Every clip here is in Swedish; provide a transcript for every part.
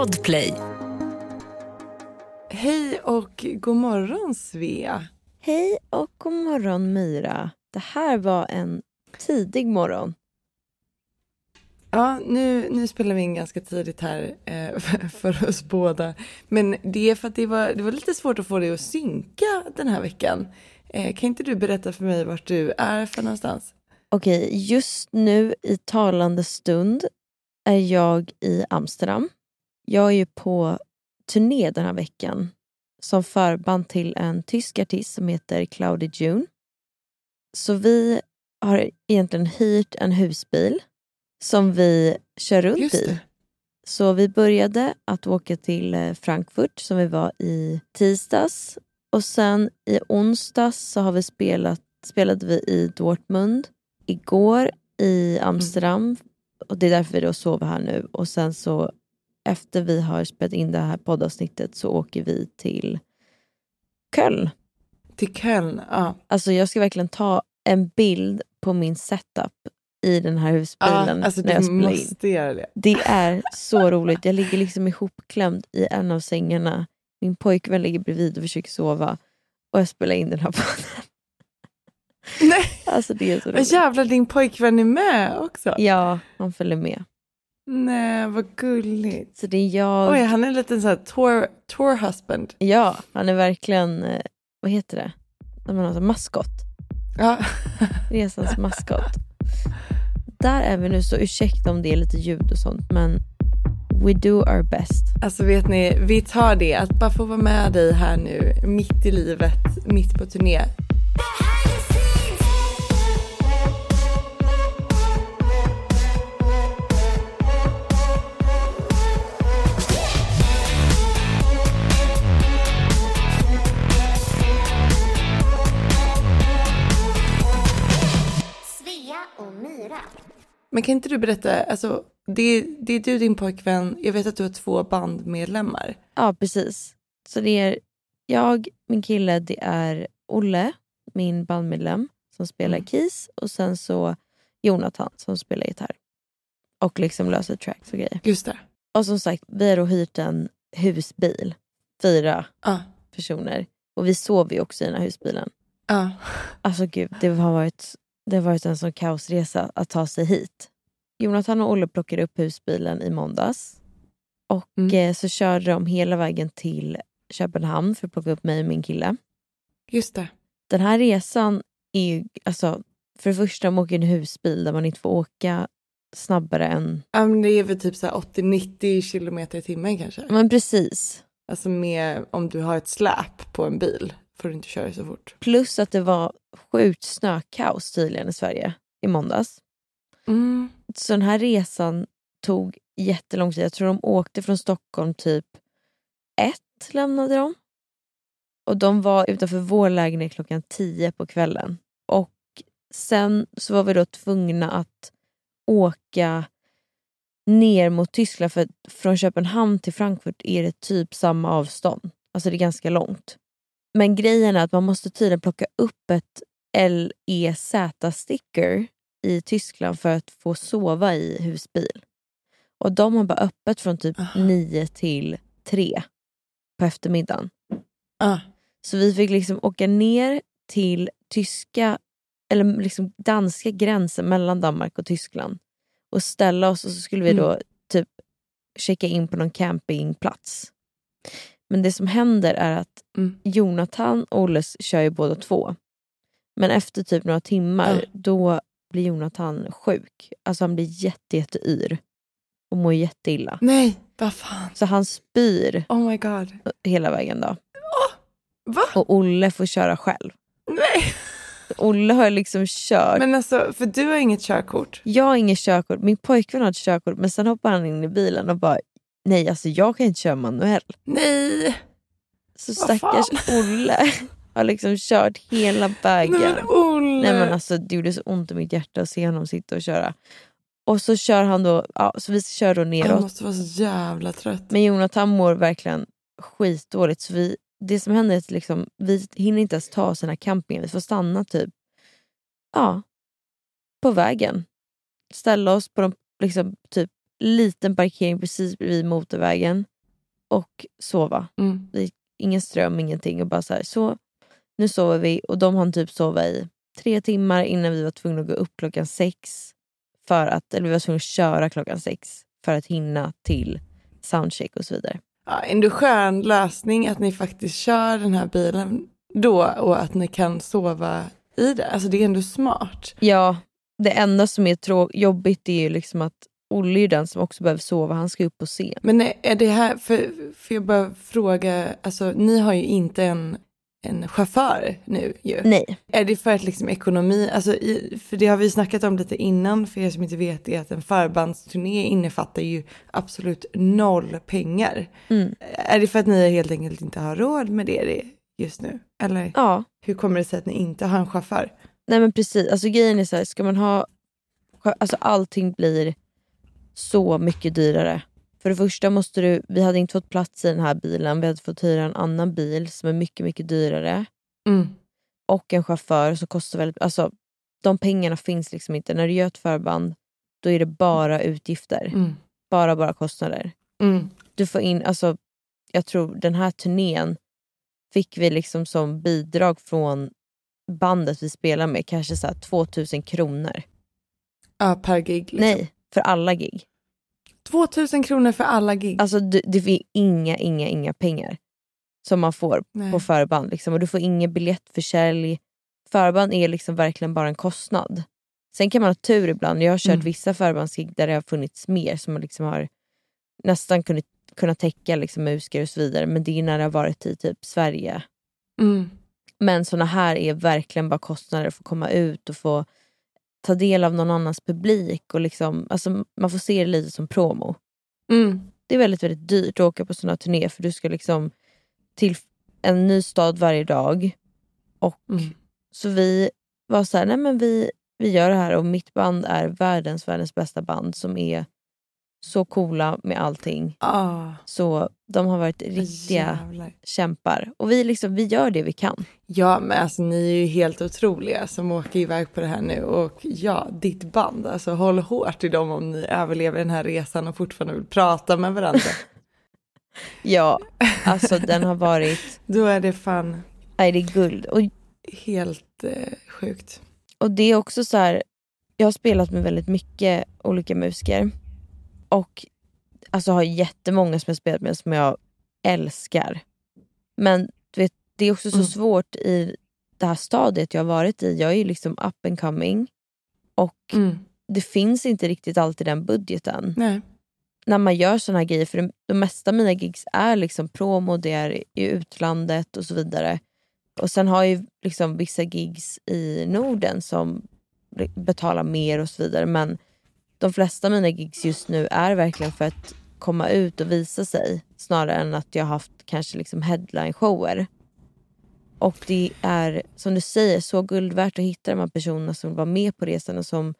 Podplay. Hej och god morgon Svea. Hej och god morgon Myra. Det här var en tidig morgon. Ja, nu, nu spelar vi in ganska tidigt här eh, för oss båda. Men det är för att det var, det var lite svårt att få det att synka den här veckan. Eh, kan inte du berätta för mig vart du är för någonstans? Okej, just nu i talande stund är jag i Amsterdam. Jag är ju på turné den här veckan som förband till en tysk artist som heter Cloudy June. Så vi har egentligen hyrt en husbil som vi kör runt i. Så vi började att åka till eh, Frankfurt som vi var i tisdags. Och sen i onsdags så har vi spelat, spelade vi i Dortmund. Igår i Amsterdam. Och det är därför vi då sover här nu. Och sen så efter vi har spelat in det här poddavsnittet så åker vi till Köln. Till Köln, ja. Alltså jag ska verkligen ta en bild på min setup i den här ja husbilen alltså när jag spelar in. det. Det är så roligt. Jag ligger liksom ihopklämd i en av sängarna. Min pojkvän ligger bredvid och försöker sova. Och jag spelar in den här podden. Nej, Alltså det är så roligt. jävlar din pojkvän är med också. Ja, han följer med. Nej, vad gulligt. Så det är jag. Oj, han är en liten sån här tour, tour husband. Ja, han är verkligen, eh, vad heter det? När man har så maskot. Ja. Resans maskot. Där är vi nu, så ursäkta om det är lite ljud och sånt. Men we do our best. Alltså vet ni, vi tar det. Att bara få vara med dig här nu, mitt i livet, mitt på turné. Men kan inte du berätta, alltså det, det är du, din pojkvän, jag vet att du har två bandmedlemmar. Ja, precis. Så det är jag, min kille, det är Olle, min bandmedlem som spelar Mm. keys och sen så Jonathan som spelar gitarr. Och liksom löser tracks och grejer. Just det. Och som sagt, vi har då hyrt en husbil. Fyra Ja. personer. Och vi sover ju också i den här husbilen. Ja. Alltså gud, det har varit, det har varit en sån kaosresa att ta sig hit. Jonathan och Olle plockade upp husbilen i måndags. Och Mm. eh, så körde de hela vägen till Köpenhamn för att plocka upp mig och min kille. Just det. Den här resan är ju, alltså, för det första, man åker i en husbil där man inte får åka snabbare än... Ja, men det är väl typ så här 80-90 kilometer i timmen kanske. Men precis. Alltså med om du har ett släp på en bil får du inte köra så fort. Plus att det var sjukt snökaos tydligen i Sverige i måndags. Mm. Så den här resan tog jättelång tid. Jag tror de åkte från Stockholm typ ett lämnade de. Och de var utanför vår lägenhet klockan tio på kvällen. Och sen så var vi då tvungna att åka ner mot Tyskland för att från Köpenhamn till Frankfurt är det typ samma avstånd. Alltså det är ganska långt. Men grejen är att man måste tydligen plocka upp ett LEZ-sticker i Tyskland för att få sova i husbil. Och de har bara öppet från typ. 9 till 3 på eftermiddagen. Ja. Så vi fick liksom åka ner till tyska, eller liksom danska gränsen mellan Danmark och Tyskland och ställa oss och så skulle vi då typ checka in på någon campingplats. Men det som händer är att Mm. Jonathan och Olle kör ju båda två. Men efter typ några timmar Ja. då blir Jonathan sjuk. Alltså han blir jätte, jätteyr och mår jätteilla. Nej, vad fan. Så han spyr Oh my god. hela vägen då. Va? Och Olle får köra själv. Nej. Olle har liksom kört. Men alltså, för du har inget körkort. Jag har inget körkort, min pojkvän har ett körkort men sen hoppar han in i bilen och bara nej alltså jag kan inte köra manuell. Nej. Så Vad stackars Olle har liksom kört hela vägen. Nej men Olle. Nej men alltså det gjorde så ont i mitt hjärta att se honom sitta och köra. Och så kör han då, ja, så vi kör då Han neråt. måste vara så jävla trött. Men Jonathan mår verkligen skitdåligt så vi, det som händer är att liksom, vi hinner inte ens ta sina campingar. Vi får stanna typ ja, på vägen. Ställa oss på en liksom, typ, liten parkering precis bredvid motorvägen. och sova. Mm. Ingen ström, ingenting. Och bara så här, så nu sover vi. Och de hann typ sova i tre timmar innan vi var tvungna att gå upp klockan sex. För att, eller vi var tvungna att köra klockan sex för att hinna till soundcheck och så vidare. Ja, ändå skön lösning att ni faktiskt kör den här bilen då och att ni kan sova i det. Alltså det är ändå smart. Ja, det enda som är jobbigt är ju liksom att Olle är ju den som också behöver sova, han ska upp och se. Men är det här, för, för jag bara fråga, alltså ni har ju inte en, en chaufför nu ju. Nej. Är det för att liksom ekonomi, alltså i, för det har vi snackat om lite innan för er som inte vet är att en förbandsturné innefattar ju absolut noll pengar. Mm. Är det för att ni helt enkelt inte har råd med det just nu? Eller Ja, hur kommer det sig att ni inte har en chaufför? nej men precis. Alltså grejen är så här, ska man ha... Alltså allting blir så mycket dyrare. För det första måste du, vi hade inte fått plats i den här bilen, vi hade fått hyra en annan bil som är mycket, mycket dyrare. Mm. Och en chaufför som kostar väldigt... Alltså de pengarna finns liksom inte. När du gör ett förband, då är det bara utgifter. Mm. Bara, bara kostnader. Mm. du får in, alltså, jag tror den här turnén fick vi liksom som bidrag från bandet vi spelar med, kanske så här 2000 kronor. Ja, per gig. Liksom. Nej, för alla gig. 2000 kronor för alla gig. Alltså du, det är inga, inga, inga pengar som man får Nej. på förband. Liksom. Och du får ingen biljettförsälj. Förband är liksom verkligen bara en kostnad. Sen kan man ha tur ibland. Jag har kört Mm. vissa förbandsgig där det har funnits mer som man liksom har nästan kunnat, kunnat täcka liksom musiker och så vidare. Men det är när det har varit i typ Sverige. Mm. Men såna här är verkligen bara kostnader för att komma ut och få ta del av någon annans publik. Och liksom, alltså, man får se det lite som promo. Mm. Det är väldigt, väldigt dyrt att åka på såna turnéer för du ska liksom till en ny stad varje dag. Och Mm. Så vi var så här, nej men vi, vi gör det här och mitt band är världens, världens bästa band som är så coola med allting. Ah, Så de har varit riktiga jävlar. kämpar. Och vi, liksom, vi gör det vi kan. Ja, men alltså ni är ju helt otroliga som åker iväg på det här nu. Och ja, ditt band, alltså håll hårt i dem om ni överlever den här resan och fortfarande vill prata med varandra. Ja, alltså den har varit, Då är det fan nej det är guld. Och, helt eh, sjukt. och det är också så här, jag har spelat med väldigt mycket olika musiker. Och alltså har jättemånga som jag spelat med som jag älskar. Men du vet, det är också så Mm. svårt i det här stadiet jag har varit i. Jag är ju liksom up and coming. Och Mm. det finns inte riktigt alltid den budgeten. Nej. när man gör såna här grejer, för de, de mesta av mina gigs är liksom promo, det är i utlandet och så vidare. Och sen har jag ju liksom vissa gigs i Norden som betalar mer och så vidare. Men de flesta av mina gigs just nu är verkligen för att komma ut och visa sig snarare än att jag har haft kanske liksom headline-shower. Och det är som du säger så guld värt att hitta de här personerna som var med på resan och som,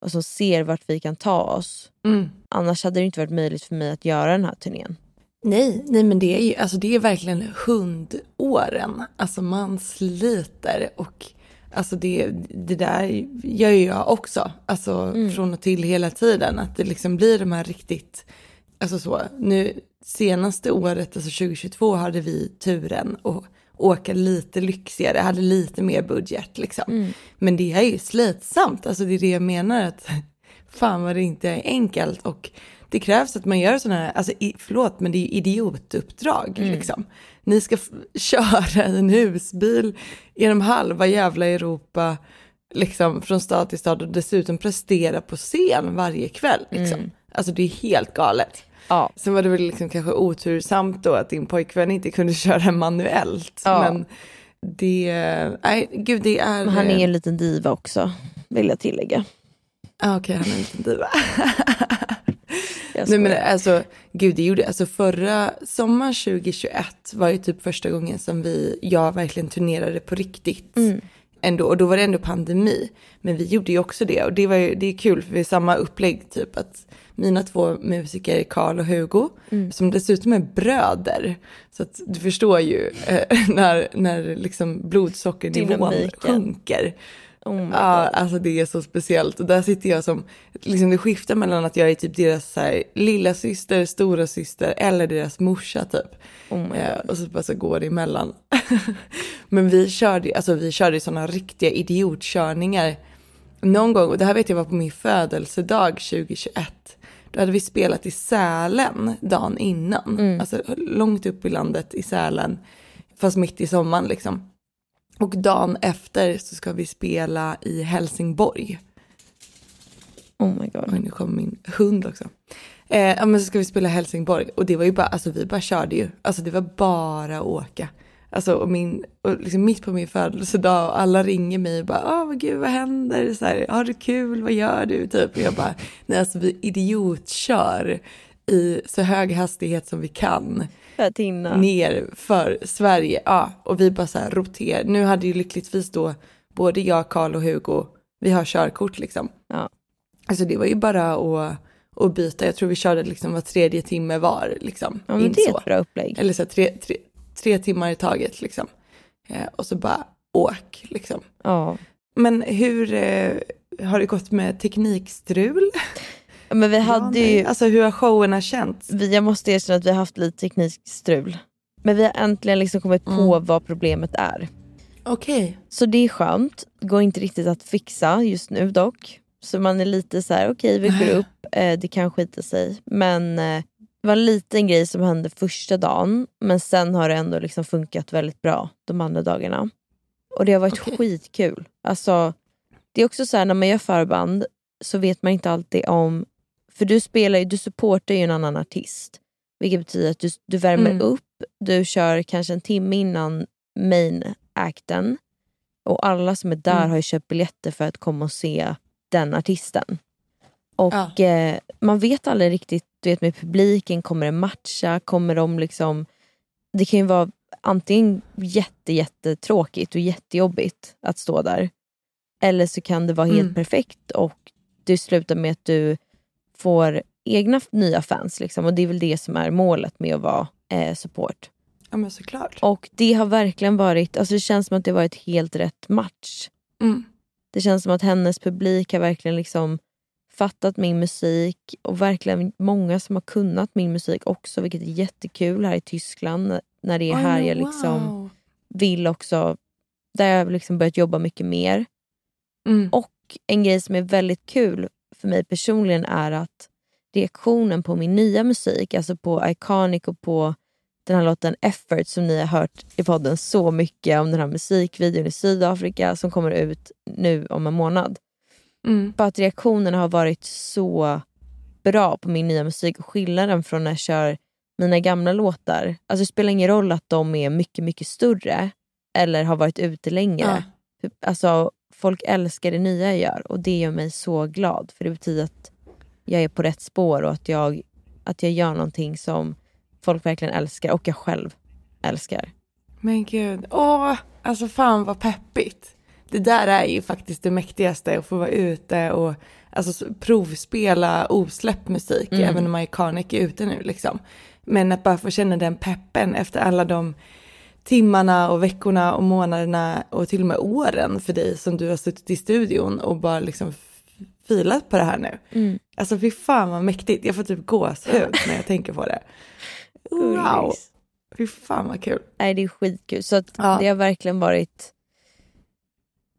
och som ser vart vi kan ta oss. Mm. Annars hade det inte varit möjligt för mig att göra den här turnén. Nej, nej men det är ju alltså det är verkligen hundåren. Alltså man sliter och alltså det, det där gör ju jag också. Alltså från och till hela tiden. Att det liksom blir de här riktigt, alltså så. Nu senaste året, alltså 2022 hade vi turen att åka lite lyxigare, hade lite mer budget liksom. Men det är ju slitsamt, alltså det är det jag menar att fan vad det inte är enkelt och det krävs att man gör sådana här, alltså i, förlåt men det är ju idiotuppdrag liksom. Ni ska köra en husbil genom halva jävla Europa, liksom från stad till stad och dessutom prestera på scen varje kväll liksom. Alltså det är helt galet. Ja. Sen var det väl liksom kanske otursamt då att din pojkvän inte kunde köra manuellt. Ja. Men det, nej gud det är... Men han är en liten diva också, vill jag tillägga. Okej, han är en liten diva. Nej men alltså, gud det gjorde, alltså förra sommaren 2021 var ju typ första gången som vi, jag verkligen turnerade på riktigt. Mm. Ändå, och då var det ändå pandemi. Men vi gjorde ju också det och det var ju, det är kul för vi är samma upplägg typ att mina två musiker, Karl och Hugo, Mm. som dessutom är bröder. Så att du förstår ju eh, när, när liksom blodsockernivån sjunker. Oh Ja, alltså det är så speciellt. Och där sitter jag som, liksom det skiftar mellan att jag är typ deras så här, lilla syster, stora syster eller deras morsa typ. Oh Eh, och så bara så går det emellan. Men vi körde, alltså vi körde sådana riktiga idiotkörningar någon gång, och det här vet jag var på min födelsedag 2021. Då hade vi spelat i Sälen dagen innan, alltså långt upp i landet i Sälen, fast mitt i sommaren liksom. Och dagen efter så ska vi spela i Helsingborg. Oh my God. Oj, nu kommer min hund också. Eh, ja, men så ska vi spela Helsingborg och det var ju bara, alltså vi bara körde ju. Alltså det var bara att åka. Alltså och min, och liksom mitt på min födelsedag och alla ringer mig och bara, åh vad gud vad händer? Så här, har du kul? Vad gör du? Typ. Och jag bara, nej alltså vi idiotkör i så hög hastighet som vi kan. Ner för Sverige. Ja, och vi bara så här roterar. Nu hade ju lyckligtvis då både jag, Karl och Hugo, vi har körkort liksom. Ja. Alltså det var ju bara att, att byta. Jag tror vi körde liksom var tredje timme var liksom. Ja, men det är ett bra upplägg. Eller så här, tre, tre, tre timmar i taget liksom. Eh, och så bara åk liksom. Ja. Men hur eh, har det gått med teknikstrul? Men vi Ja, hade nej. ju, Alltså hur har showerna känts? vi, jag måste erkänna att vi har haft lite teknikstrul. Men vi har äntligen liksom kommit på Mm. vad problemet är. Okej. Så det är skönt. Går inte riktigt att fixa just nu dock. Så man är lite så här: okej vi går upp, eh, det kan skita sig. Men eh, det var en liten grej som hände första dagen. Men sen har det ändå liksom funkat väldigt bra de andra dagarna. Och det har varit Okej. skitkul. Alltså, det är också så här när man gör förband så vet man inte alltid om... För du spelar ju, du supportar ju en annan artist. Vilket betyder att du, du värmer Mm. upp, du kör kanske en timme innan main acten. Och alla som är där Mm. har köpt biljetter för att komma och se den artisten. Och Ja. eh, man vet aldrig riktigt, du vet med publiken, kommer det matcha? Kommer de liksom... Det kan ju vara antingen jätte, jättetråkigt och jättejobbigt att stå där. Eller så kan det vara helt Mm. perfekt och det slutar med att du får egna nya fans. Liksom. Och det är väl det som är målet med att vara eh, support. Ja men såklart. Och det har verkligen varit, alltså det känns som att det har varit helt rätt match. Mm. Det känns som att hennes publik har verkligen liksom fattat min musik och verkligen många som har kunnat min musik också vilket är jättekul här i Tyskland när- när det är Oj, här jag liksom wow. vill också, där jag har liksom börjat jobba mycket mer. Mm. Och en grej som är väldigt kul för mig personligen är att reaktionen på min nya musik, alltså på Iconic och på den här låten Effort som ni har hört i podden så mycket om den här musikvideon i Sydafrika som kommer ut nu om en månad. Mm. Bara att reaktionerna har varit så bra på min nya musik och skillnaden från när jag kör mina gamla låtar. Alltså det spelar ingen roll att de är mycket, mycket större eller har varit ute längre. Ja. Alltså, folk älskar det nya jag gör och det gör mig så glad för det betyder att jag är på rätt spår och att jag, att jag gör någonting som folk verkligen älskar och jag själv älskar. Men gud, åh, alltså fan vad peppigt. Det där är ju faktiskt det mäktigaste, att få vara ute och alltså, provspela osläppt musik, Mm. även om Iconic är ute nu liksom. Men att bara få känna den peppen efter alla de timmarna och veckorna och månaderna och till och med åren för dig som du har suttit i studion och bara liksom filat på det här nu. Mm. Alltså fy fan vad mäktigt, jag får typ gåshud när jag tänker på det. Wow, fy fan vad kul. Nej, det är skitkul. Så Ja. det har verkligen varit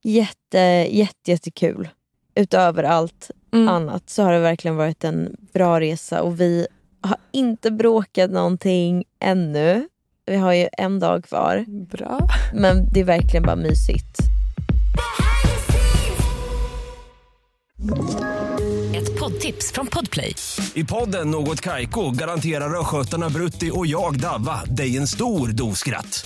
jätte, jätte, jättekul. Utöver allt Mm. annat så har det verkligen varit en bra resa och vi har inte bråkat någonting ännu. Vi har ju en dag kvar, Bra. men det är verkligen bara mysigt. Ett poddtips från Podplay. I podden Något Kaiko garanterar östgötarna Brutti och jag, Davva, dig en stor dos skratt.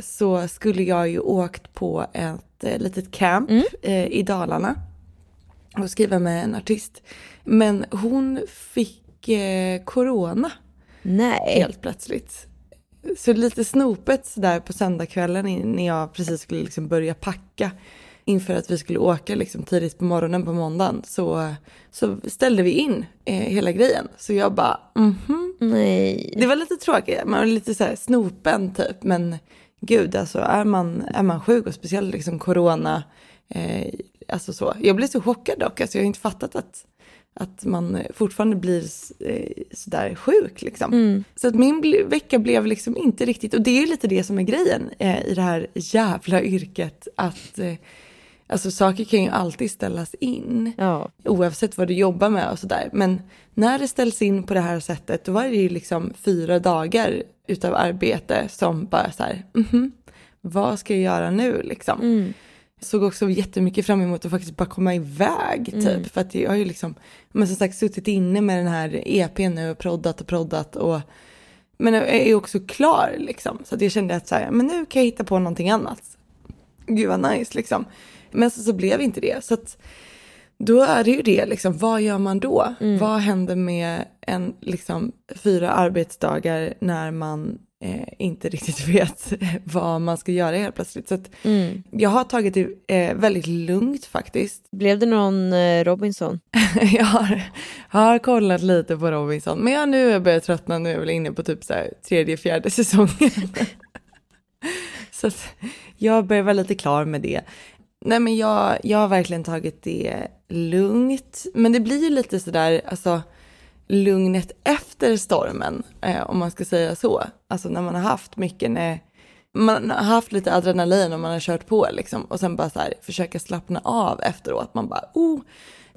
så skulle jag ju åkt på ett eh, litet camp Mm. eh, i Dalarna. och skriva med en artist. Men hon fick eh, corona Nej. helt plötsligt. Så lite snopet sådär på söndagskvällen när jag precis skulle liksom börja packa inför att vi skulle åka liksom tidigt på morgonen på måndagen så, så ställde vi in eh, hela grejen. Så jag bara, mhm. Nej. Det var lite tråkigt, man var lite så här snopen typ. Men gud, alltså är man, är man sjuk och speciellt liksom corona, eh, alltså så. Jag blev så chockad dock, alltså jag har inte fattat att, att man fortfarande blir eh, sådär sjuk liksom. Mm. Så att min vecka blev liksom inte riktigt, och det är lite det som är grejen eh, i det här jävla yrket, att eh, alltså saker kan ju alltid ställas in Ja. oavsett vad du jobbar med och sådär. Men när det ställs in på det här sättet då var det ju liksom fyra dagar utav arbete som bara så här, mhm, vad ska jag göra nu liksom? Mm. Såg också jättemycket fram emot att faktiskt bara komma iväg typ. Mm. För att jag har ju liksom, men som sagt suttit inne med den här EPn nu och proddat och proddat och men jag är också klar liksom. Så att jag kände att så här, men nu kan jag hitta på någonting annat. Gud vad nice liksom. Men så, så blev inte det. Så att då är det ju det liksom, vad gör man då? Vad händer med en liksom fyra arbetsdagar när man eh, inte riktigt vet vad man ska göra helt plötsligt. Så att Mm. jag har tagit det eh, väldigt lugnt faktiskt. Blev det någon eh, Robinson? jag har, har kollat lite på Robinson, men jag nu jag börjat tröttna nu, är väl inne på typ så här tredje, fjärde säsongen. så att jag börjar vara lite klar med det. Nej men jag, jag har verkligen tagit det lugnt, men det blir ju lite sådär, alltså lugnet efter stormen, eh, om man ska säga så. Alltså när man har haft mycket, när man har haft lite adrenalin och man har kört på liksom och sen bara så här försöka slappna av efteråt. Man bara, oh.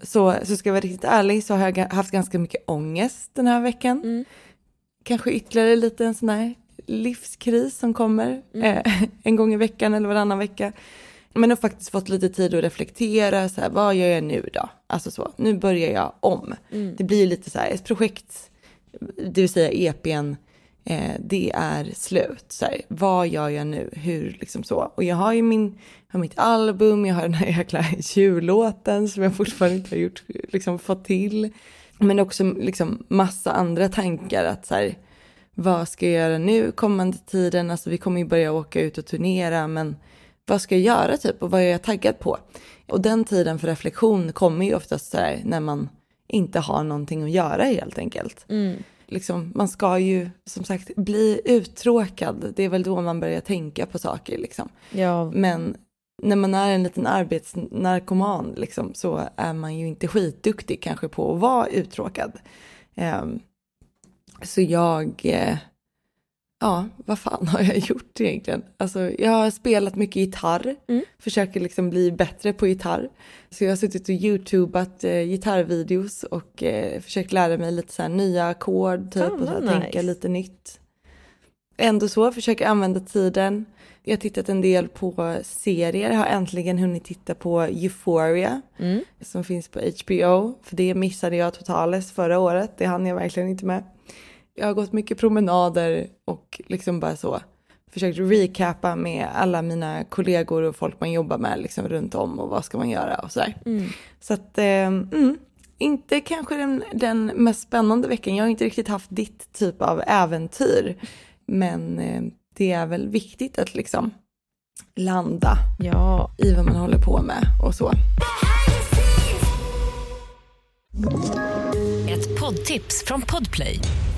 Så, så ska jag vara riktigt ärlig så har jag haft ganska mycket ångest den här veckan. Kanske ytterligare lite en sån här livskris som kommer eh, en gång i veckan eller varannan vecka. Men har faktiskt fått lite tid att reflektera, så här, vad gör jag nu då? Alltså så, nu börjar jag om. Det blir ju lite så här, ett projekt, det vill säga EPn, eh, det är slut. Så här, vad gör jag nu? Hur liksom så? Och jag har ju min, har mitt album, jag har den här jäkla jullåten som jag fortfarande inte har gjort, liksom fått till. Men också liksom massa andra tankar att så här, vad ska jag göra nu kommande tiden? Alltså vi kommer ju börja åka ut och turnera, men vad ska jag göra typ och vad är jag taggad på? Och den tiden för reflektion kommer ju oftast så här när man inte har någonting att göra helt enkelt. Liksom, man ska ju som sagt bli uttråkad, det är väl då man börjar tänka på saker liksom. Ja. Men när man är en liten arbetsnarkoman liksom, så är man ju inte skitduktig kanske på att vara uttråkad. Ehm, så jag, eh, ja, vad fan har jag gjort egentligen? Alltså, jag har spelat mycket gitarr, Mm. försöker liksom bli bättre på gitarr. Så jag har suttit och youtubat eh, gitarrvideos och eh, försökt lära mig lite så här nya ackord typ, och så vad tänka nice. lite nytt. Ändå så, försöker använda tiden. Jag har tittat en del på serier, har äntligen hunnit titta på Euphoria Mm. som finns på HBO. För det missade jag totalt förra året, det hann jag verkligen inte med. Jag har gått mycket promenader och liksom bara så försökt recapa med alla mina kollegor och folk man jobbar med liksom runt om och vad ska man göra och sådär. Mm. Så att, eh, mm, inte kanske den, den mest spännande veckan. Jag har inte riktigt haft ditt typ av äventyr. Men eh, det är väl viktigt att liksom landa Ja. i vad man håller på med och så. Ett poddtips från Podplay.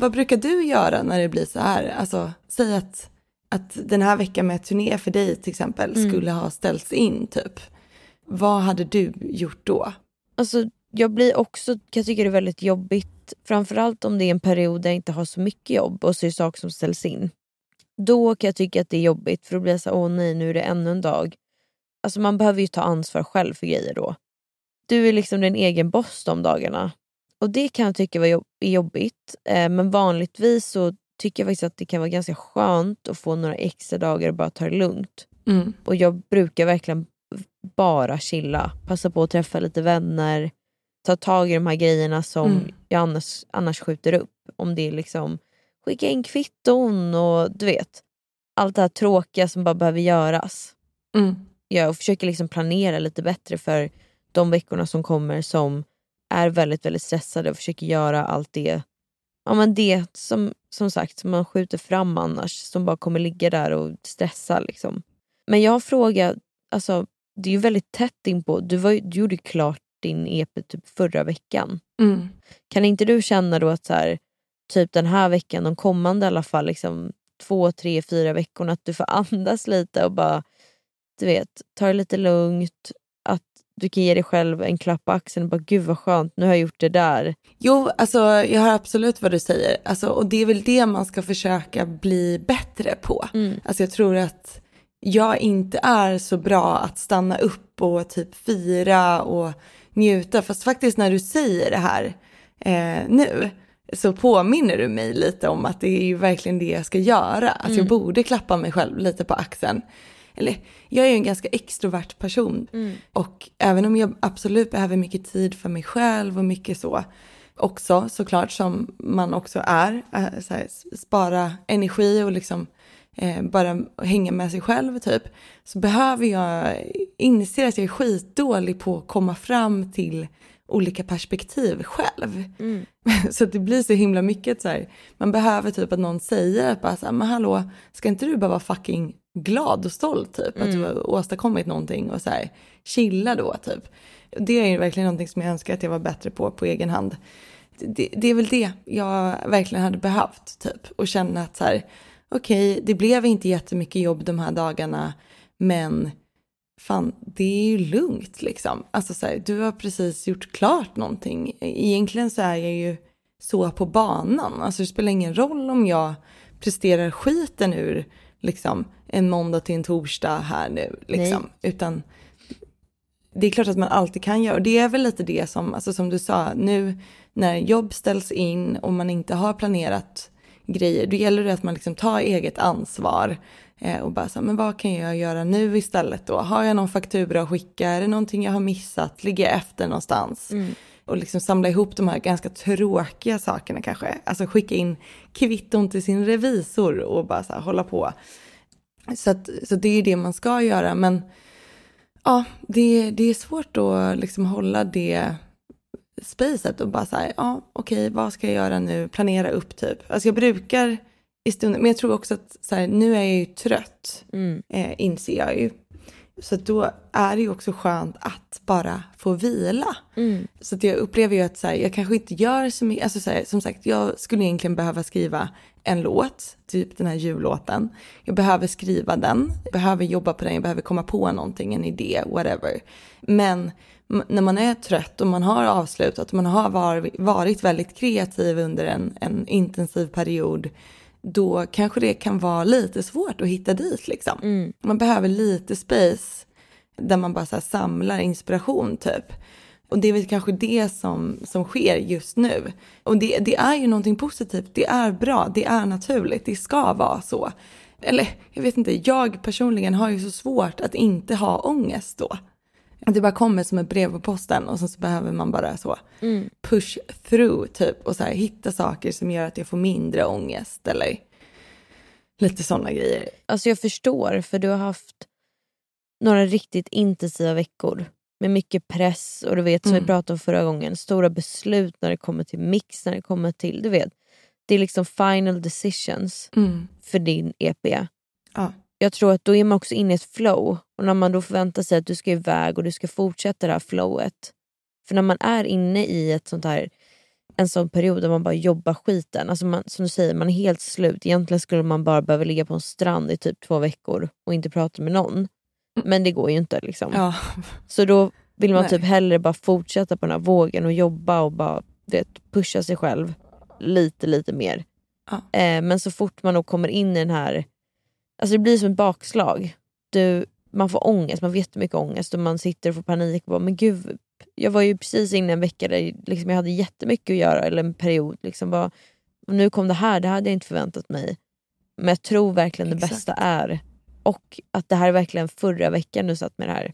Vad brukar du göra när det blir så här? Alltså, säg att, att den här veckan med turné för dig till exempel skulle ha ställts in typ. Vad hade du gjort då? Alltså, jag blir också, jag tycka det är väldigt jobbigt, framförallt om det är en period där jag inte har så mycket jobb och så är det saker som ställs in. Då kan jag tycka att det är jobbigt för då blir jag så åh nej nu är det ännu en dag alltså man behöver ju ta ansvar själv för grejer då. Du är liksom din egen boss de dagarna. Och det kan jag tycka är jobbigt. Eh, men vanligtvis så tycker jag faktiskt att det kan vara ganska skönt att få några extra dagar och bara ta det lugnt. Mm. Och jag brukar verkligen bara chilla. Passa på att träffa lite vänner. Ta tag i de här grejerna som Mm. jag annars, annars skjuter upp. Om det är liksom skicka in kvitton och du vet. Allt det här tråkiga som bara behöver göras. Mm. Jag försöker liksom planera lite bättre för de veckorna som kommer som är väldigt väldigt stressade och försöker göra allt det ja, men det som, som sagt som man skjuter fram annars som bara kommer ligga där och stressa. Liksom. Men jag har frågat, alltså, det är ju väldigt tätt inpå, du, var, du gjorde klart din EP typ förra veckan. Mm. Kan inte du känna då att så här, typ den här veckan, de kommande i alla fall, liksom, två, tre, fyra veckorna, att du får andas lite och bara du vet, ta det lite lugnt. Att du kan ge dig själv en klapp på axeln och bara gud vad skönt, nu har jag gjort det där. Jo, alltså jag hör absolut vad du säger. Alltså, och det är väl det man ska försöka bli bättre på. Mm. Alltså jag tror att jag inte är så bra att stanna upp och typ fira och njuta. Fast faktiskt när du säger det här eh, nu så påminner du mig lite om att det är ju verkligen det jag ska göra. Alltså jag borde klappa mig själv lite på axeln. Eller jag är ju en ganska extrovert person. Och även om jag absolut behöver mycket tid för mig själv och mycket så också såklart som man också är. eh, Så här, spara energi och liksom eh, bara hänga med sig själv typ. Så behöver jag inse att jag är skitdålig på att komma fram till olika perspektiv själv. Så att det blir så himla mycket så här, man behöver typ att någon säger att bara så här, men hallå, ska inte du bara vara fucking glad och stolt typ? Att du har åstadkommit någonting och så här, chilla då typ. Det är ju verkligen någonting som jag önskar att jag var bättre på på egen hand. Det, det är väl det jag verkligen hade behövt typ. Och känna att så här, okej, det blev inte jättemycket jobb de här dagarna, men fan, det är ju lugnt liksom. Alltså så här, du har precis gjort klart någonting. Egentligen så är jag ju så på banan. Alltså det spelar ingen roll om jag presterar skiten ur liksom en måndag till en torsdag här nu. Liksom. Utan det är klart att man alltid kan göra. Och det är väl lite det som, alltså som du sa, nu när jobb ställs in och man inte har planerat grejer, då gäller det att man liksom tar eget ansvar. Eh, och bara så, men vad kan jag göra nu istället då? Har jag någon faktura att skicka? Är det någonting jag har missat? Ligger jag efter någonstans? Och liksom samla ihop de här ganska tråkiga sakerna kanske. Alltså skicka in kvitton till sin revisor och bara så här, hålla på. Så, att, så det är det man ska göra. Men ja, det, det är svårt att liksom hålla det spacet och bara säga, ja okej, vad ska jag göra nu? Planera upp typ. Alltså jag brukar i stunden, men jag tror också att så här, nu är jag ju trött, eh, inser jag ju. Så då är det ju också skönt att bara få vila. Så att jag upplever ju att så här, jag kanske inte gör så mycket, alltså så här, som sagt, jag skulle egentligen behöva skriva en låt, typ den här jullåten. Jag behöver skriva den, jag behöver jobba på den, jag behöver komma på någonting, en idé, whatever. Men när man är trött och man har avslutat man har var, varit väldigt kreativ under en, en intensiv period, då kanske det kan vara lite svårt att hitta dit liksom. Man behöver lite space där man bara så samlar inspiration typ. Och det är väl kanske det som, som sker just nu. Och det, det är ju någonting positivt, det är bra, det är naturligt, det ska vara så. Eller jag vet inte, jag personligen har ju så svårt att inte ha ångest då. Att det bara kommer som ett brev på posten och sen så behöver man bara så push through typ och så här hitta saker som gör att jag får mindre ångest eller lite sådana grejer. Alltså jag förstår, för du har haft några riktigt intensiva veckor med mycket press och du vet som vi pratade om förra gången, stora beslut när det kommer till mix, när det kommer till, du vet. Det är liksom final decisions för din EP. Ja. Jag tror att då är man också inne i ett flow och när man då förväntar sig att du ska iväg och du ska fortsätta det här flowet. För när man är inne i ett sånt här en sån period där man bara jobbar skiten. Alltså man, som du säger, man är helt slut. Egentligen skulle man bara behöva ligga på en strand i typ två veckor och inte prata med någon. Men det går ju inte. liksom. Ja. Så då vill man Nej. typ hellre bara fortsätta på den här vågen och jobba och bara vet, pusha sig själv lite, lite mer. Ja. Eh, men så fort man då kommer in i den här... Alltså det blir som ett bakslag. Du man får ångest, man får jättemycket ångest och man sitter och får panik. Och bara, men gud, jag var ju precis inne en vecka där liksom, jag hade jättemycket att göra, eller en period. Liksom, bara, nu kom det här, det hade jag inte förväntat mig. Men jag tror verkligen det Exakt. bästa är, och att det här är verkligen förra veckan du satt med det här.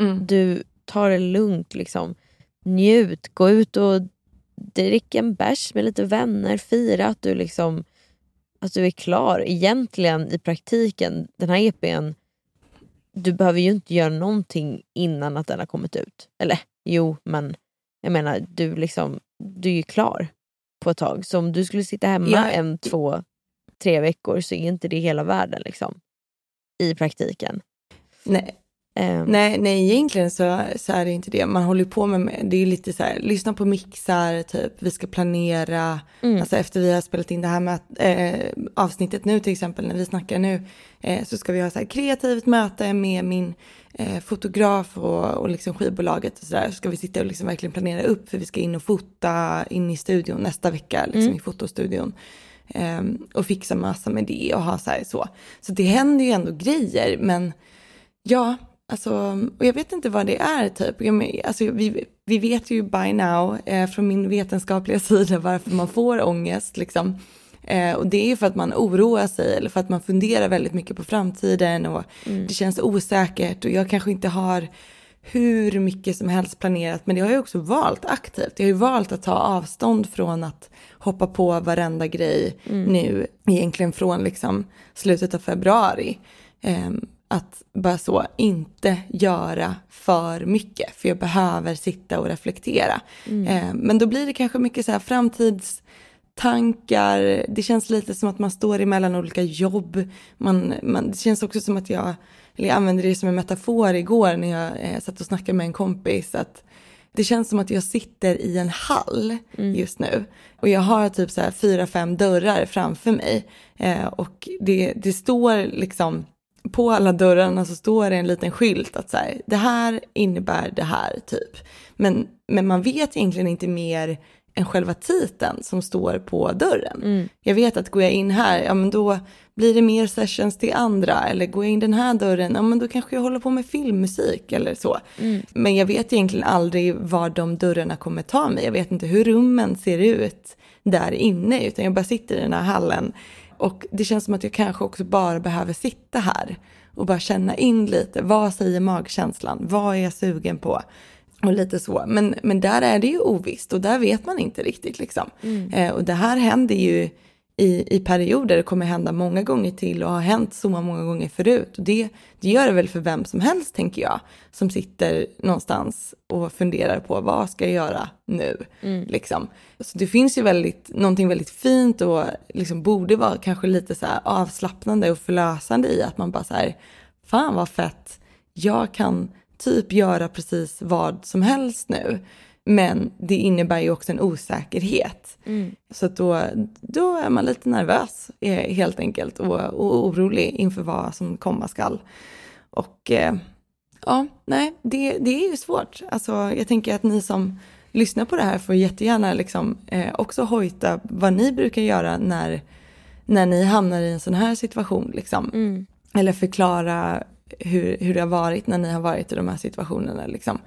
Mm. Du tar det lugnt, liksom. njut, gå ut och drick en bärs med lite vänner, fira att du liksom att du är klar. Egentligen i praktiken, den här EPn, du behöver ju inte göra någonting innan att den har kommit ut. Eller jo, men jag menar du, liksom, du är ju klar på ett tag. Så om du skulle sitta hemma Ja. en, två, tre veckor så är inte det hela världen liksom. I praktiken. Nej, Ehm, nej, nej, egentligen så, så är det inte det. Man håller på med, det är lite så här, lyssna på mixar, typ, vi ska planera. Mm. Alltså efter vi har spelat in det här med, eh, avsnittet nu till exempel, när vi snackar nu, eh, så ska vi ha så här kreativt möte med min eh, fotograf och, och liksom skivbolaget och så där. Så ska vi sitta och liksom verkligen planera upp, för vi ska in och fota in i studion nästa vecka, liksom Mm. i fotostudion. Ehm, och fixa massa med det och ha så här så. Så det händer ju ändå grejer, men ja, alltså, och jag vet inte vad det är typ. Men, Alltså, vi, vi vet ju by now eh, från min vetenskapliga sida varför man får ångest liksom. Eh, och det är ju för att man oroar sig eller för att man funderar väldigt mycket på framtiden och det känns osäkert och jag kanske inte har hur mycket som helst planerat men det har jag också valt aktivt. Jag har ju valt att ta avstånd från att hoppa på varenda grej nu egentligen från liksom slutet av februari. Ehm, att bara så inte göra för mycket för jag behöver sitta och reflektera. Ehm, men då blir det kanske mycket så här framtidstankar, det känns lite som att man står emellan olika jobb. Man, man, det känns också som att jag, eller jag använde det som en metafor igår när jag eh, satt och snackade med en kompis. att det känns som att jag sitter i en hall just nu. Och jag har typ så här fyra, fem dörrar framför mig. Eh, och det, det står liksom, på alla dörrarna så står det en liten skylt att så här, det här innebär det här typ. Men, men man vet egentligen inte mer än själva titeln som står på dörren. Jag vet att går jag in här, ja men då blir det mer sessions till andra. Eller går jag in den här dörren, ja men då kanske jag håller på med filmmusik eller så. Men jag vet egentligen aldrig var de dörrarna kommer ta mig. Jag vet inte hur rummen ser ut där inne, utan jag bara sitter i den här hallen. Och det känns som att jag kanske också bara behöver sitta här och bara känna in lite. Vad säger magkänslan? Vad är jag sugen på? Och lite så. Men, men där är det ju ovisst och där vet man inte riktigt liksom. Eh, och det här händer ju i, i perioder. Det kommer hända många gånger till och har hänt så många gånger förut. Och det, det gör det väl för vem som helst tänker jag. Som sitter någonstans och funderar på vad ska jag göra nu? Liksom. Så det finns ju väldigt, någonting väldigt fint och liksom borde vara kanske lite så här avslappnande och förlösande i att man bara så här, fan vad fett, jag kan typ göra precis vad som helst nu. Men det innebär ju också en osäkerhet. Så att då, då är man lite nervös eh, helt enkelt och, och orolig inför vad som komma skall. Och eh, ja, nej, det, det är ju svårt. Alltså, jag tänker att ni som lyssnar på det här får jättegärna liksom, eh, också hojta vad ni brukar göra när, när ni hamnar i en sån här situation. Liksom. Mm. Eller förklara hur, hur det har varit när ni har varit i de här situationerna. Liksom.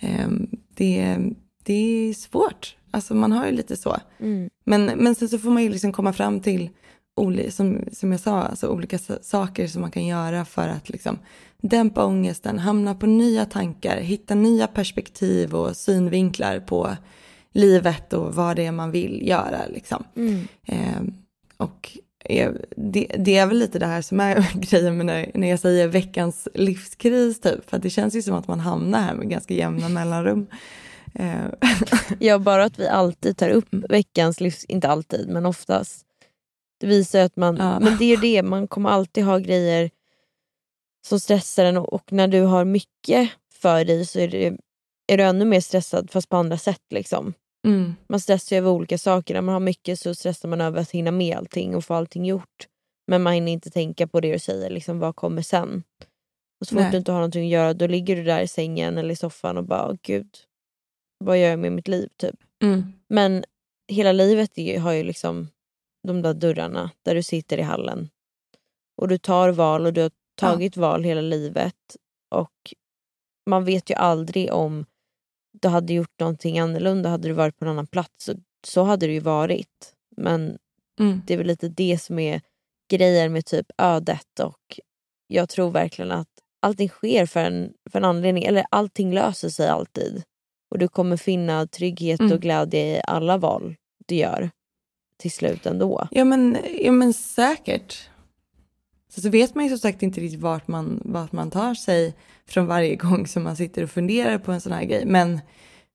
Ehm, det, det är svårt. Alltså man har ju lite så. Mm. Men, men sen så får man ju liksom komma fram till, oli, som, som jag sa, alltså olika sa- saker som man kan göra för att liksom dämpa ångesten, hamna på nya tankar, hitta nya perspektiv och synvinklar på livet och vad det är man vill göra. Liksom. Mm. Ehm, och eh, det, det är väl lite det här som är grejen med när, när jag säger veckans livskris typ. För det känns ju som att man hamnar här med ganska jämna mellanrum. Ehm, Ja, bara att vi alltid tar upp Mm. veckans livs... Inte alltid, men oftast. Det visar att man... Ja. Men det är det, man kommer alltid ha grejer som stressar en och och när du har mycket för dig så är, det, är du ännu mer stressad fast på andra sätt. Liksom. Mm, Man stressar ju över olika saker. När man har mycket så stressar man över att hinna med allting och få allting gjort. Men man hinner inte tänka på det du säger, liksom, vad kommer sen? Och så fort Nej. du inte har någonting att göra då ligger du där i sängen eller i soffan och bara, "Åh, gud, vad gör jag med mitt liv? typ. mm, Men hela livet har ju liksom de där dörrarna där du sitter i hallen. Och du tar val och du tagit val hela livet och man vet ju aldrig om du hade gjort någonting annorlunda, hade du varit på en annan plats, så, så hade det ju varit. Men Mm. det är väl lite det som är grejen med typ ödet och jag tror verkligen att allting sker för en, för en anledning, eller allting löser sig alltid. Och du kommer finna trygghet Mm. och glädje i alla val du gör till slut ändå. Ja men, ja men säkert. Så, så vet man ju som sagt inte riktigt vart man, vart man tar sig från varje gång som man sitter och funderar på en sån här grej. Men,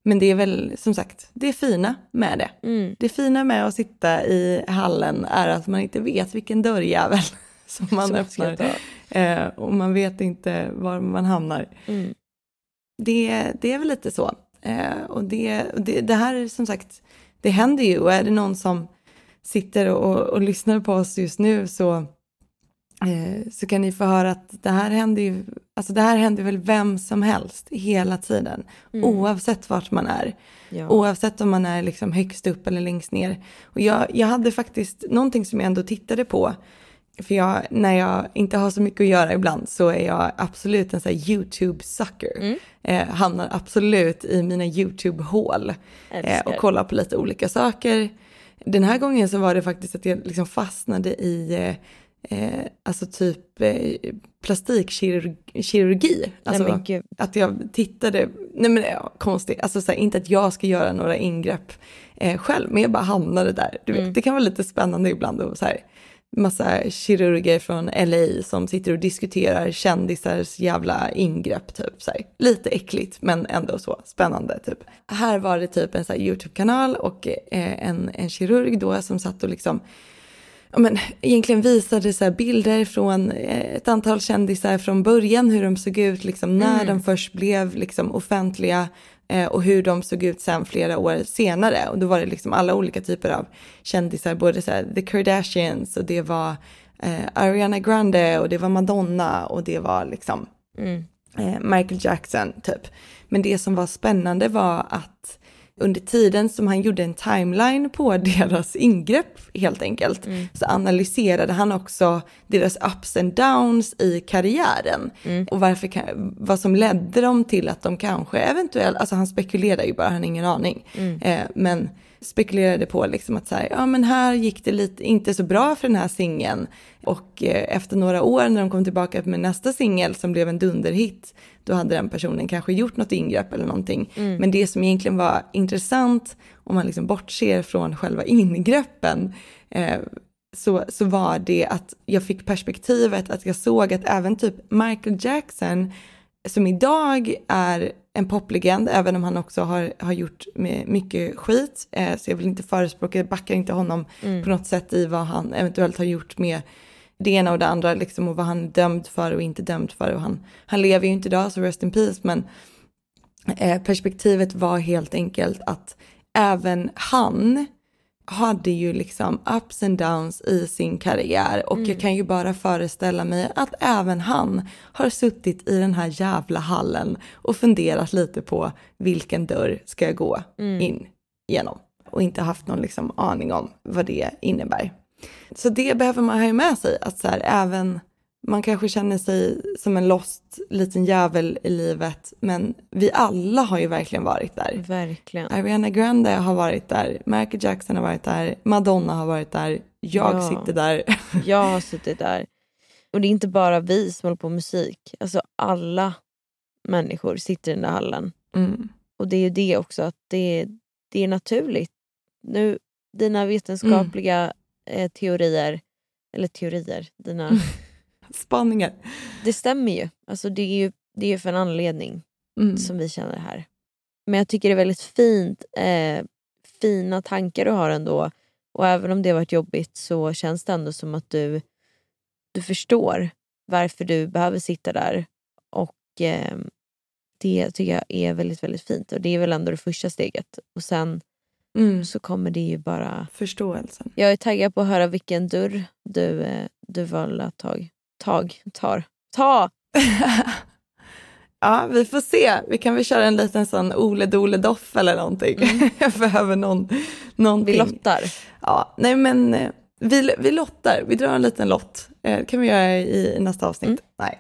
men det är väl som sagt, det är fina med det. Mm. Det fina med att sitta i hallen är att man inte vet vilken dörrjävel som man Som öppnar. Eh, och man vet inte var man hamnar. Mm. Det, det är väl lite så. Eh, och det, det, det här som sagt, det händer ju. Och är det någon som sitter och, och lyssnar på oss just nu så, eh, så kan ni få höra att det här händer ju, alltså det här händer väl vem som helst hela tiden. Mm. Oavsett vart man är. Ja. Oavsett om man är liksom högst upp eller längst ner. Och jag, jag hade faktiskt någonting som jag ändå tittade på. För jag, när jag inte har så mycket att göra ibland så är jag absolut en sån här YouTube-sucker. Mm. Eh, hamnar absolut i mina YouTube-hål eh, och kollar på lite olika saker. Den här gången så var det faktiskt att jag liksom fastnade i eh, alltså typ eh, plastikkirurgi. Alltså, Nej att jag tittade, nej men ja, konstigt, alltså så här, inte att jag ska göra några ingrepp eh, själv, men jag bara hamnade där. Du vet, Mm. Det kan vara lite spännande ibland och så här, massa kirurger från LA som sitter och diskuterar kändisars jävla ingrepp typ så här. Lite äckligt men ändå så spännande typ. Här var det typ en så YouTube-kanal och eh, en, en kirurg då som satt och liksom ja, men, egentligen visade så här bilder från eh, ett antal kändisar från början, hur de såg ut liksom, när Mm. de först blev liksom, offentliga eh, och hur de såg ut sen flera år senare. Och då var det liksom alla olika typer av kändisar, både så här, The Kardashians och det var eh, Ariana Grande och det var Madonna och det var liksom Mm. eh, Michael Jackson typ. Men det som var spännande var att under tiden som han gjorde en timeline på deras ingrepp helt enkelt Mm. så analyserade han också deras ups and downs i karriären Mm. och varför, vad som ledde dem till att de kanske eventuellt, alltså han spekulerar ju bara, han har ingen aning, Mm. eh, men spekulerade på liksom att så här, ja men här gick det lite, inte så bra för den här singeln och eh, efter några år när de kom tillbaka med nästa singel som blev en dunderhit då hade den personen kanske gjort något ingrepp eller någonting. Mm. Men det som egentligen var intressant om man liksom bortser från själva ingreppen eh, så, så var det att jag fick perspektivet att jag såg att även typ Michael Jackson som idag är en poplegend, även om han också har, har gjort mycket skit, eh, så jag vill inte förespråka, jag backar inte honom på något sätt i vad han eventuellt har gjort med det ena och det andra liksom, och vad han är dömd för och inte dömd för. Och han, han lever ju inte idag, så rest in peace, men eh, perspektivet var helt enkelt att även han hade ju liksom ups and downs i sin karriär. Och jag kan ju bara föreställa mig att även han har suttit i den här jävla hallen och funderat lite på vilken dörr ska jag gå in genom. Och inte haft någon liksom aning om vad det innebär. Så det behöver man ha med sig att så här, även man kanske känner sig som en lost liten jävel i livet men vi alla har ju verkligen varit där. Verkligen. Ariana Grande har varit där, Michael Jackson har varit där, Madonna har varit där, jag Ja. sitter där. Jag har suttit där. Och det är inte bara vi som håller på med musik. Alltså alla människor sitter i den där hallen. Mm. Och det är ju det också att det, det är naturligt. Nu, dina vetenskapliga eh, teorier, eller teorier, dina, Spaningar. det stämmer ju. Alltså det är ju det är för en anledning Mm. som vi känner här. Men jag tycker det är väldigt fint, eh, fina tankar du har ändå. Och även om det har varit jobbigt så känns det ändå som att du, du förstår varför du behöver sitta där. Och eh, det tycker jag är väldigt, väldigt fint. Och det är väl ändå det första steget. Och sen Mm. så kommer det ju bara... Förståelsen. Jag är taggad på att höra vilken dörr du, eh, du valde att tag, tag, tar. Ta! ja, vi får se. Vi kan väl köra en liten sån Ole Dole Doff eller någonting. Jag behöver någon, någonting. Vi lottar. Ja, nej men eh, vi, vi lottar, vi drar en liten lott. Eh, kan vi göra i, i nästa avsnitt. Mm. Nej.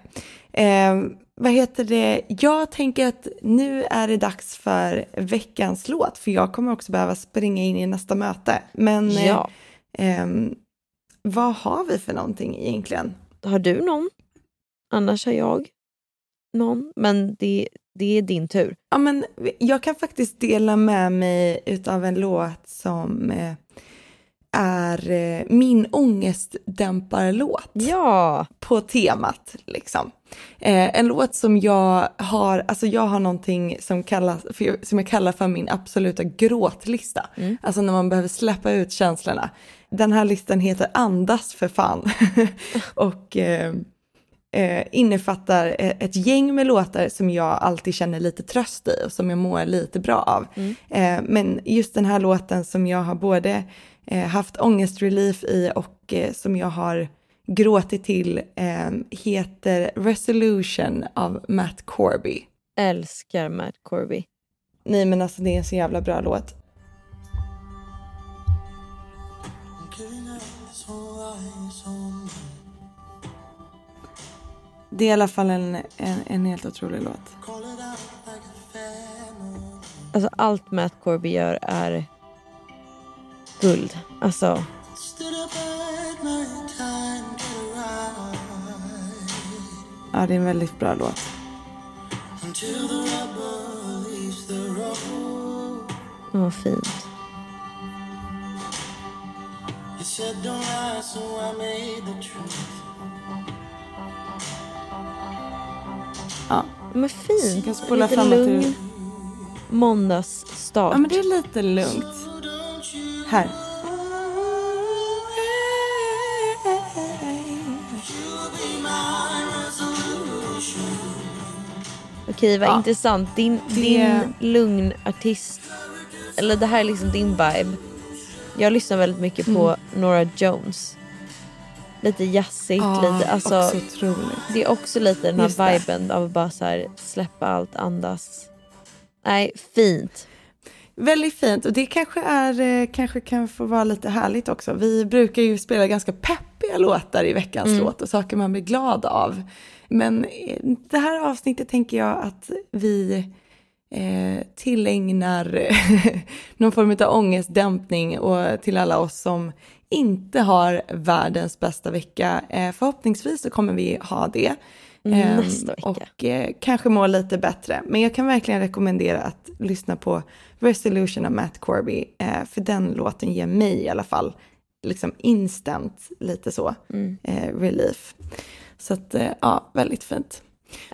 Eh, vad heter det? Jag tänker att nu är det dags för veckans låt, för jag kommer också behöva springa in i nästa möte. Men eh, Ja. ehm, vad har vi för någonting egentligen? Har du någon? Annars har jag någon. Men det, det är din tur. Ja, men jag kan faktiskt dela med mig av en låt som eh, är eh, min ångestdämparlåt. Ja! på temat. Liksom. Eh, en låt som jag har, alltså jag har någonting som, kallas, för, som jag kallar för min absoluta gråtlista. Mm. Alltså när man behöver släppa ut känslorna. Den här listan heter Andas för fan. och eh, eh, innefattar eh, ett gäng med låtar som jag alltid känner lite tröst i och som jag mår lite bra av. Eh, men just den här låten som jag har både haft ångestrelief i och eh, som jag har gråtit till eh, heter Resolution av Matt Corby. Älskar Matt Corby. Nej men alltså det är en så jävla bra låt. Det är i alla fall en, en, en helt otrolig låt. Alltså allt Matt Corby gör är guld. Alltså, Ja, det är en väldigt bra låt. vad fint. Ja. Men fint. Jag kan spola Lite till- lugn måndagsstart. ja, men det är lite lugnt. Här. Okej, vad Ja. intressant. Din, Det- din lugn artist, eller det här är liksom din vibe. Jag lyssnar väldigt mycket på Mm. Nora Jones. Lite jazzigt, lite, alltså, också otroligt. det är också lite den här Just det. viben av att bara så här, släppa allt, andas. Nej, fint. Väldigt fint och det kanske, är, eh, kanske kan få vara lite härligt också. Vi brukar ju spela ganska peppiga låtar i veckans Mm. låt och saker man blir glad av. Men eh, det här avsnittet tänker jag att vi eh, tillägnar någon form av ångestdämpning och till alla oss som inte har världens bästa vecka. Eh, förhoppningsvis så kommer vi ha det. Mm, Ehm, nästa vecka. Och eh, kanske må lite bättre. Men jag kan verkligen rekommendera att lyssna på Resolution av Matt Corby. Eh, för den låten ger mig i alla fall liksom instant lite så Mm. eh, relief. Så att eh, ja, väldigt fint.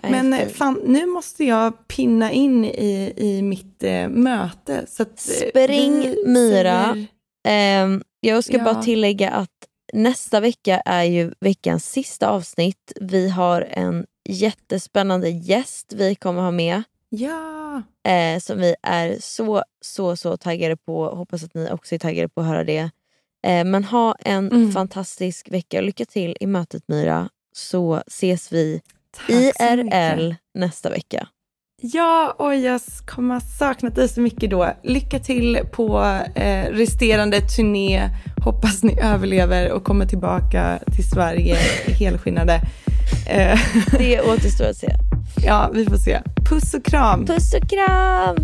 Men eh, fan, nu måste jag pinna in i, i mitt eh, möte. Så att, eh, Spring, Myra. Ehm, jag ska Ja. bara tillägga att nästa vecka är ju veckans sista avsnitt. Vi har en jättespännande gäst vi kommer ha med. Ja, eh, som vi är så, så, så taggade på. Hoppas att ni också är taggade på att höra det. Eh, men ha en Mm. fantastisk vecka och lycka till i mötet Myra. Så ses vi tack. IRL nästa vecka. Ja, och jag kommer ha saknat dig så mycket då. Lycka till på eh, resterande turné. Hoppas ni överlever och kommer tillbaka till Sverige helskinnade. Eh, Det återstår att se. Ja, vi får se. Puss och kram. Puss och kram!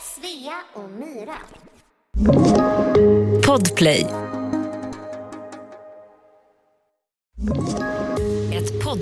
Svea och Myra. Podplay.